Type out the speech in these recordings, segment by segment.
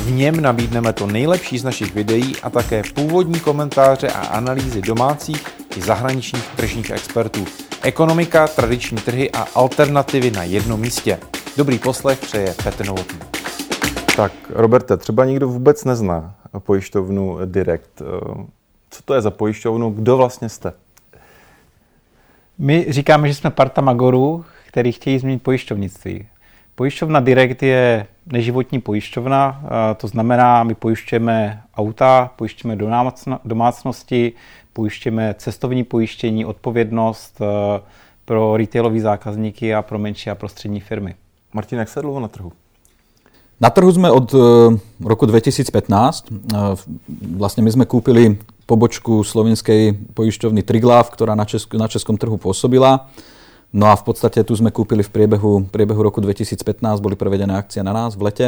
V něm nabídneme to nejlepší z našich videí a také původní komentáře a analýzy domácích i zahraničních tržních expertů. Ekonomika, tradiční trhy a alternativy na jednom místě. Dobrý poslech přeje Petr Novotný. Tak, Roberte, třeba nikdo vůbec nezná pojišťovnu Direct. Co to je za pojišťovnu? Kdo vlastně jste? My říkáme, že jsme parta magorů, který chtějí změnit pojišťovnictví. Pojišťovna Direct je neživotní pojišťovna, to znamená, my pojišťujeme auta, pojišťujeme domácnosti, pojišťujeme cestovní pojištění, odpovědnost eh, pro retailové zákazníky a pro menší a prostřední firmy. Martin, jak se dlouho na trhu? Na trhu jsme od eh, roku 2015. Eh, vlastně my jsme koupili pobočku slovinskej pojišťovny Triglav, která na, česk- na českom trhu pôsobila. No a v podstate tu sme kúpili v priebehu, priebehu roku 2015, boli prevedené akcie na nás v lete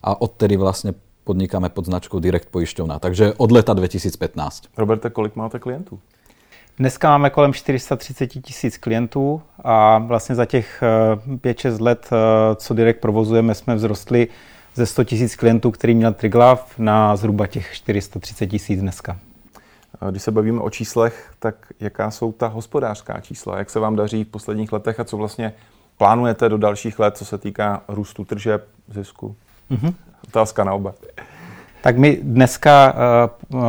a odtedy vlastne podnikáme pod značkou Direct pojišťovna. Takže od leta 2015. Roberte, kolik máte klientů? Dneska máme kolem 430 tisíc klientů a vlastně za těch 5-6 eh, let, eh, co Direct provozujeme, jsme vzrostli ze 100 tisíc klientů, který měl Triglav, na zhruba těch 430 tisíc dneska. Když se bavíme o číslech, tak jaká jsou ta hospodářská čísla? Jak se vám daří v posledních letech a co vlastně plánujete do dalších let, co se týká růstu tržeb, zisku? Mm-hmm. Otázka na oba. Tak my dneska uh, uh,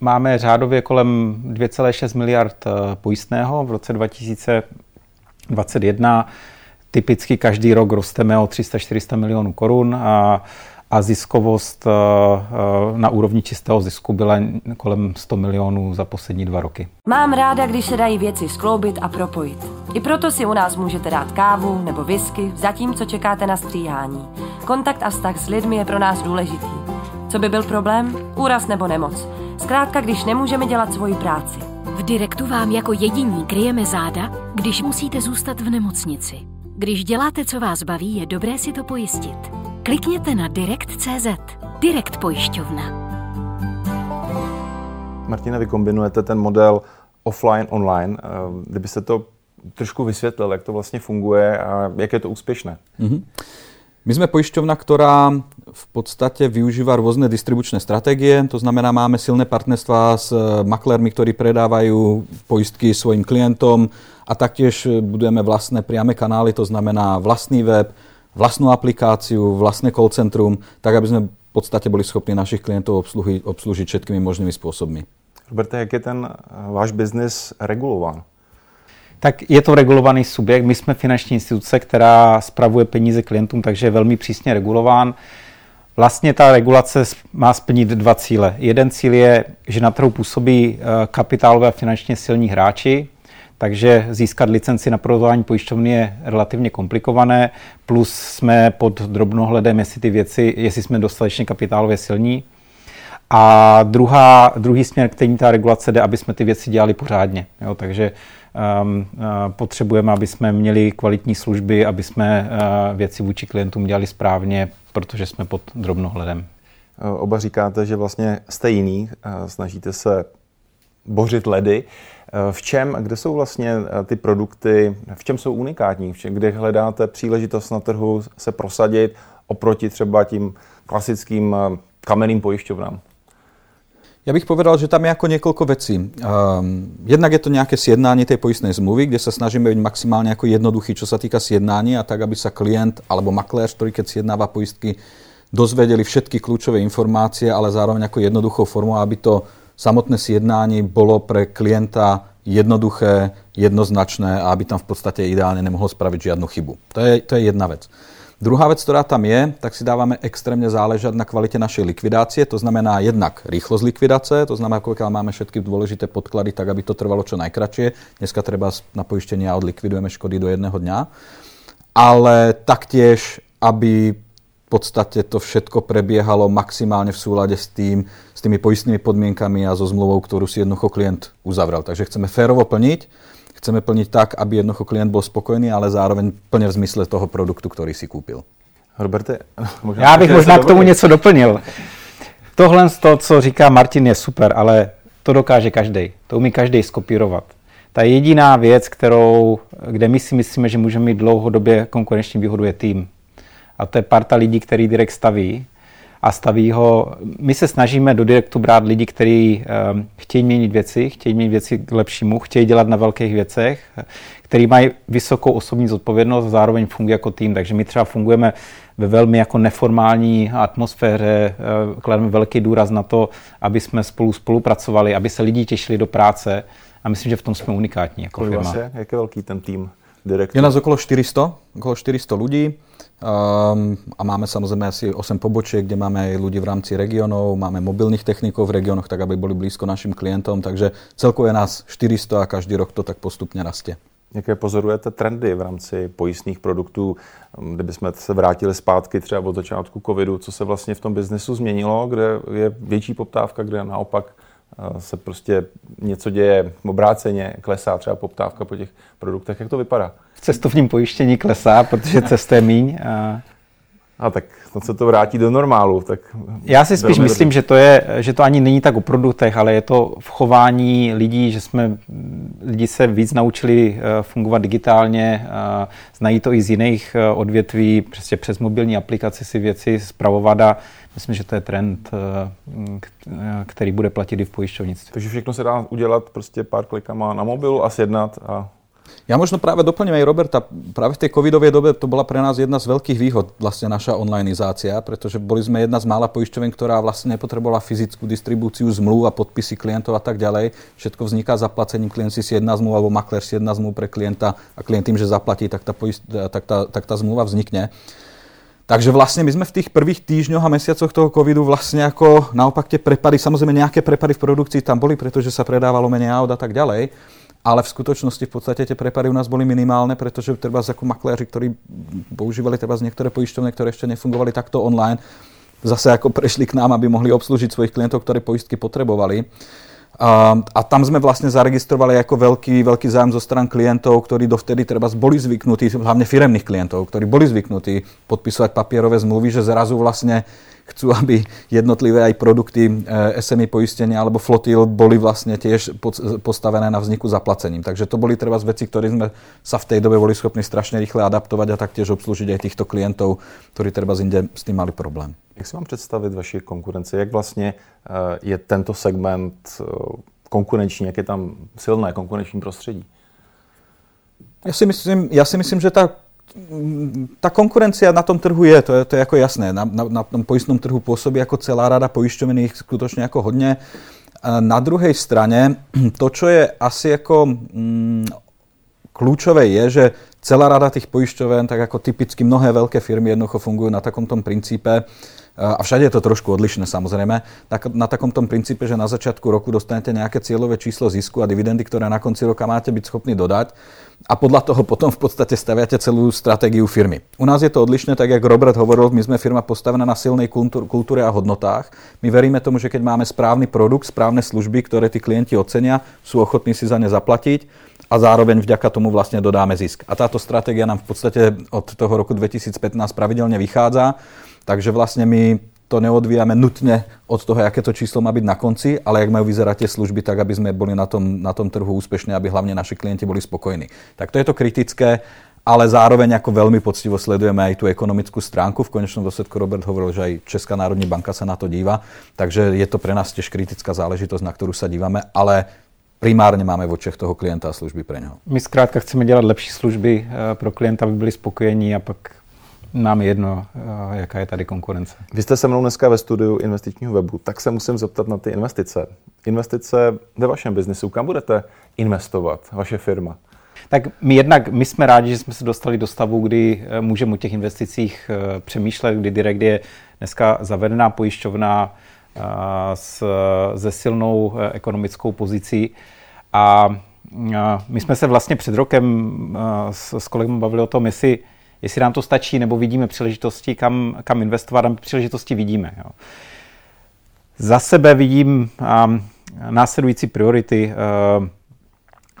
máme řádově kolem 2,6 miliard uh, pojistného. V roce 2021 typicky každý rok rosteme o 300-400 milionů korun a uh, a ziskovost eh, eh, na úrovni čistého zisku byla kolem 100 milionů za poslední dva roky. Mám ráda, když se dají věci skloubit a propojit. I proto si u nás můžete dát kávu nebo whisky, zatímco čekáte na stříhání. Kontakt a vztah s lidmi je pro nás důležitý. Co by byl problém? Úraz nebo nemoc. Zkrátka, když nemůžeme dělat svoji práci. V Direktu vám jako jediní kryjeme záda, když musíte zůstat v nemocnici. Když děláte, co vás baví, je dobré si to pojistit. Klikněte na Direct.cz. Direct pojišťovna. Martina, vy kombinujete ten model offline-online. Eh, kdybyste to trošku vysvětlil, jak to vlastně funguje a jak je to úspěšné. Mm-hmm. My jsme pojišťovna, která v podstatě využívá různé distribučné strategie, to znamená, máme silné partnerstva s eh, maklermi, ktorí predávajú pojistky svojim klientom a taktiež budujeme vlastné priame kanály, to znamená vlastný web, vlastnú aplikáciu, vlastné call centrum, tak aby sme v podstate boli schopni našich klientov obsluži, obslužiť všetkými možnými spôsobmi. Roberte, jak je ten eh, váš biznis regulován? Tak je to regulovaný subjekt. My jsme finanční instituce, která spravuje peníze klientům, takže je velmi přísně regulován. Vlastně ta regulace má splnit dva cíle. Jeden cíl je, že na trhu působí eh, kapitálové a finančně silní hráči, takže získat licenci na provozování pojišťovny je relativně komplikované, plus jsme pod drobnohledem, jestli ty věci, jestli jsme dostatečně kapitálově silní. A druhá, druhý směr, který ta regulace jde, aby jsme ty věci dělali pořádně. Jo, takže um, uh, potřebujeme, aby jsme měli kvalitní služby, aby jsme uh, věci vůči klientům dělali správně, protože jsme pod drobnohledem. Oba říkáte, že vlastně jste jiný, snažíte se bořit ledy. V čem, kde jsou vlastně eh, ty produkty, v čem jsou unikátní, v čem, kde hledáte příležitost na trhu se prosadit oproti třeba tím klasickým eh, kamenným pojišťovnám? Ja bych povedal, že tam je ako niekoľko vecí. Um, jednak je to nejaké sjednanie tej poistnej zmluvy, kde sa snažíme byť maximálne ako jednoduchý, čo sa týka sjednání a tak, aby sa klient alebo makléř, ktorý keď sjednáva poistky, dozvedeli všetky kľúčové informácie, ale zároveň ako jednoduchou formou, aby to samotné sjednání bolo pre klienta jednoduché, jednoznačné a aby tam v podstate ideálne nemohol spraviť žiadnu chybu. To je, to je jedna vec. Druhá vec, ktorá tam je, tak si dávame extrémne záležať na kvalite našej likvidácie, to znamená jednak rýchlosť likvidace, to znamená, pokiaľ máme všetky dôležité podklady, tak aby to trvalo čo najkračšie. Dneska treba na pojištenie a odlikvidujeme škody do jedného dňa. Ale taktiež, aby v podstate to všetko prebiehalo maximálne v súlade s tým, s tými poistnými podmienkami a so zmluvou, ktorú si jednoducho klient uzavrel. Takže chceme férovo plniť, chceme plniť tak, aby jednoducho klient bol spokojný, ale zároveň plně v zmysle toho produktu, který si koupil. Roberte, možná Já bych možná k tomu něco doplnil. Tohle z toho, co říká Martin, je super, ale to dokáže každý. To umí každý skopírovat. Ta jediná věc, kterou, kde my si myslíme, že můžeme mít dlouhodobě konkurenční výhodu, je tým. A to je parta lidí, který direkt staví a staví ho. My se snažíme do direktu brát lidi, kteří um, chtějí měnit věci, chtějí měnit věci k lepšímu, chtějí dělat na velkých věcech, který mají vysokou osobní zodpovědnost a zároveň fungují jako tým. Takže my třeba fungujeme ve velmi jako neformální atmosféře, uh, klademe velký důraz na to, aby jsme spolu spolupracovali, aby se lidi těšili do práce a myslím, že v tom jsme unikátní jako Kolik firma. Jak je velký ten tým? Direktor? Je nás okolo 400, okolo 400 lidí. Um, a máme samozřejmě asi 8 pobočiek, kde máme aj ľudí v rámci regionov, máme mobilních techniků v regionoch, tak aby byli blízko našim klientom, takže celkově nás 400 a každý rok to tak postupně rastie. Jaké pozorujete trendy v rámci pojistných produktů? Kdybychom se vrátili zpátky třeba od začátku covidu, co se vlastně v tom biznesu změnilo, kde je větší poptávka, kde naopak se prostě něco děje obráceně, klesá třeba poptávka po těch produktech. Jak to vypadá? cestovním pojištění klesá, protože cesta je míň. A... A tak to se to vrátí do normálu. Tak Já si spíš myslím, že to, je, že to ani není tak o produktech, ale je to v chování lidí, že jsme lidi se víc naučili eh, fungovat digitálně, znají to i z jiných eh, odvětví, prostě přes mobilní aplikaci si věci zpravovat a myslím, že to je trend, eh, který bude platit i v pojišťovnictví. Takže všechno se dá udělat prostě pár klikama na mobilu a sjednat a Ja možno práve doplním aj Roberta. Práve v tej covidovej dobe to bola pre nás jedna z veľkých výhod, vlastne naša onlineizácia, pretože boli sme jedna z mála poisťoven, ktorá vlastne nepotrebovala fyzickú distribúciu zmluv a podpisy klientov a tak ďalej. Všetko vzniká zaplacením, klient si jedna zmluva alebo maklér si jedna zmluva pre klienta a klient tým, že zaplatí, tak tá, poist, tak tá, tak tá zmluva vznikne. Takže vlastně my jsme v těch prvých týždňoch a mesiacoch toho covidu vlastně jako naopak tie prepady, samozřejmě nějaké prepady v produkci tam boli, protože se predávalo menej aut a tak ďalej ale v skutočnosti v podstate tie prepady u nás boli minimálne, pretože treba ako makléři, ktorí používali treba z niektoré poisťovne, ktoré ešte nefungovali takto online, zase ako prešli k nám, aby mohli obslužiť svojich klientov, ktorí poistky potrebovali. A, tam sme vlastne zaregistrovali ako veľký, veľký zájem zo stran klientov, ktorí dovtedy treba boli zvyknutí, hlavne firemných klientov, ktorí boli zvyknutí podpisovať papierové zmluvy, že zrazu vlastne chcú, aby jednotlivé aj produkty eh, SMI poistenia alebo flotil boli vlastne tiež postavené na vzniku zaplacením. Takže to boli treba z veci, ktoré sme sa v tej dobe boli schopni strašne rýchle adaptovať a taktiež obslužiť aj týchto klientov, ktorí treba zinde s tým mali problém. Jak si mám představit vaši konkurenci? Jak vlastně eh, je tento segment eh, konkurenční? Jak je tam silné konkurenční prostředí? Já si myslím, já si myslím že ta ta konkurencia na tom trhu je, to je, to je jako jasné. Na, na, na tom pojistnom trhu působí jako celá rada pojišťoven, skutečně jako hodně. Na druhé straně, to, co je asi jako mm, kľúčové je, že celá rada tých pojišťoven, tak jako typicky mnohé velké firmy jednoducho fungují na takom tom princípe, a všade je to trošku odlišné samozrejme, tak na takom tom princípe, že na začiatku roku dostanete nejaké cieľové číslo zisku a dividendy, ktoré na konci roka máte byť schopní dodať a podľa toho potom v podstate staviate celú stratégiu firmy. U nás je to odlišné, tak jak Robert hovoril, my sme firma postavená na silnej kultúre a hodnotách. My veríme tomu, že keď máme správny produkt, správne služby, ktoré tí klienti ocenia, sú ochotní si za ne zaplatiť a zároveň vďaka tomu vlastně dodáme zisk. A táto stratégia nám v podstatě od toho roku 2015 pravidelně vychádza, takže vlastně my to neodvíjame nutně od toho, jaké to číslo má být na konci, ale jak mají vyzerať tie služby, tak aby jsme byli na tom, na tom trhu úspěšní, aby hlavně naši klienti byli spokojní. Tak to je to kritické, ale zároveň jako velmi poctivo sledujeme i tu ekonomickou stránku. V konečnom dôsledku Robert hovoril, že i Česká národní banka se na to dívá, takže je to pre nás těž kritická záležitost, na kterou se díváme, ale primárně máme v očech toho klienta a služby pro něho. My zkrátka chceme dělat lepší služby eh, pro klienta, aby byli spokojení a pak nám jedno, eh, jaká je tady konkurence. Vy jste se mnou dneska ve studiu investičního webu, tak se musím zeptat na ty investice. Investice ve vašem biznesu, kam budete investovat, vaše firma? Tak my jednak, my jsme rádi, že jsme se dostali do stavu, kdy eh, můžeme o těch investicích přemýšlet, kdy Direct je dneska zavedená pojišťovna s, se silnou ekonomickou pozicí a my jsme se vlastně před rokem s, s kolegem bavili o tom, jestli, jestli nám to stačí, nebo vidíme příležitosti, kam, kam investovat a příležitosti vidíme. Jo. Za sebe vidím um, následující priority. Uh,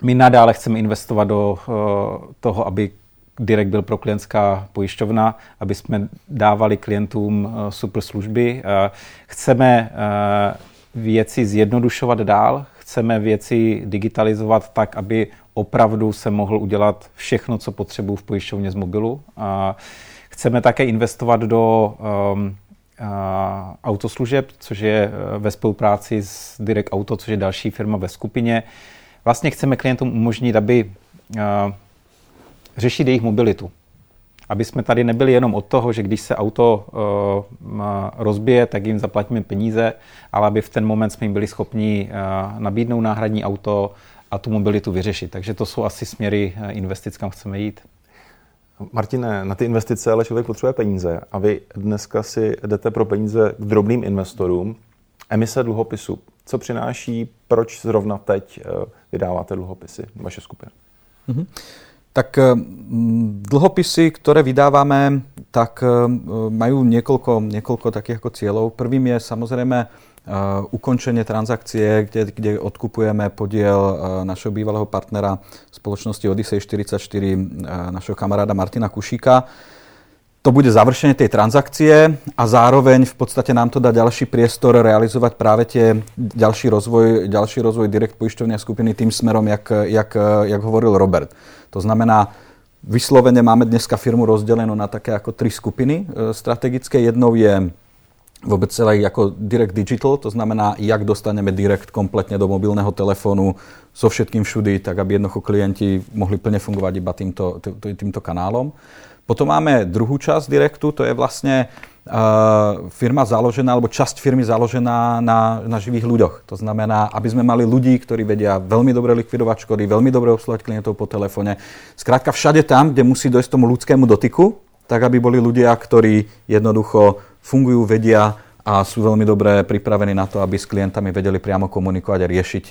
my nadále chceme investovat do uh, toho, aby Direkt byl pro klientská pojišťovna, aby jsme dávali klientům uh, super služby. Uh, chceme uh, věci zjednodušovat dál, chceme věci digitalizovat tak, aby opravdu se mohl udělat všechno, co potřebuji v pojišťovně z mobilu. Chceme také investovat do um, autoslužeb, což je ve spolupráci s Direct Auto, což je další firma ve skupině. Vlastně chceme klientům umožnit, aby řešit jejich mobilitu. Aby jsme tady nebyli jenom od toho, že když se auto uh, rozbije, tak jim zaplatíme peníze, ale aby v ten moment jsme jim byli schopni uh, nabídnout náhradní auto a tu mobilitu vyřešit. Takže to jsou asi směry investic, kam chceme jít. Martine, na ty investice ale člověk potřebuje peníze a vy dneska si jdete pro peníze k drobným investorům. Emise dluhopisu. Co přináší, proč zrovna teď eh, vydáváte dluhopisy, vaše skupina? Mm-hmm. Tak eh, dlhopisy, ktoré vydávame, tak eh, majú niekoľko, niekoľko takých ako cieľov. Prvým je samozrejme ukončenie transakcie, kde, kde odkupujeme podiel našeho bývalého partnera spoločnosti Odyssey 44, našeho kamaráda Martina Kušíka. To bude završenie tej transakcie a zároveň v podstate nám to dá ďalší priestor realizovať práve tie ďalší rozvoj, ďalší rozvoj direkt poišťovnia skupiny tým smerom, jak, jak, jak hovoril Robert. To znamená, vyslovene máme dneska firmu rozdelenú na také ako tri skupiny e, strategické. Jednou je vôbec celé ako Direct Digital, to znamená, jak dostaneme Direct kompletne do mobilného telefónu so všetkým všudy, tak aby jednoducho klienti mohli plne fungovať iba týmto, týmto kanálom. Potom máme druhú časť Directu, to je vlastne uh, firma založená, alebo časť firmy založená na, na živých ľuďoch. To znamená, aby sme mali ľudí, ktorí vedia veľmi dobre likvidovať škody, veľmi dobre obsluhovať klientov po telefóne. Skrátka všade tam, kde musí dojsť tomu ľudskému dotyku, tak aby boli ľudia, ktorí jednoducho fungujú, vedia a sú veľmi dobre pripravení na to, aby s klientami vedeli priamo komunikovať a riešiť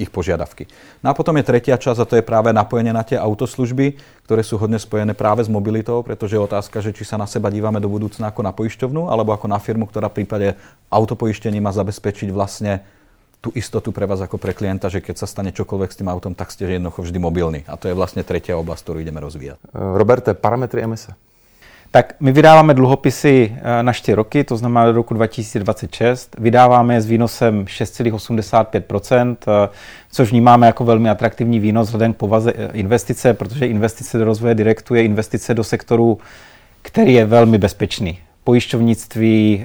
ich požiadavky. No a potom je tretia časť a to je práve napojenie na tie autoslužby, ktoré sú hodne spojené práve s mobilitou, pretože je otázka, že či sa na seba dívame do budúcna ako na poišťovnu alebo ako na firmu, ktorá v prípade autopoištení má zabezpečiť vlastne tú istotu pre vás ako pre klienta, že keď sa stane čokoľvek s tým autom, tak ste jednoducho vždy mobilní. A to je vlastne tretia oblasť, ktorú ideme rozvíjať. Roberte, parametry emise. Tak my vydáváme dluhopisy eh, na 4 roky, to znamená do roku 2026. Vydáváme je s výnosem 6,85%, eh, což vnímáme jako velmi atraktivní výnos vzhledem k povaze eh, investice, protože investice do rozvoje direktu je investice do sektoru, který je velmi bezpečný. Pojišťovnictví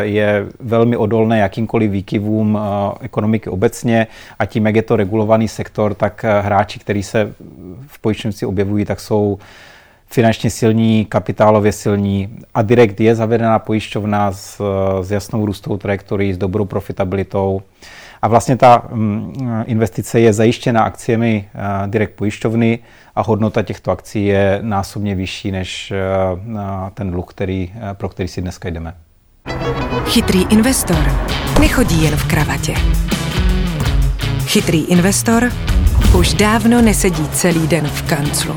je velmi odolné jakýmkoliv výkyvům ekonomiky obecně a tím, jak je to regulovaný sektor, tak hráči, kteří se v pojišťovnictví objevují, tak jsou finančně silní, kapitálově silní a Direct je zavedená pojišťovna s, s jasnou růstovou trajektorií, s dobrou profitabilitou. A vlastně ta mm, investice je zajištěna akciemi uh, Direct pojišťovny a hodnota těchto akcí je násobně vyšší než uh, ten dluh, který, uh, pro který si dneska jdeme. Chytrý investor nechodí jen v kravatě. Chytrý investor už dávno nesedí celý den v kanclu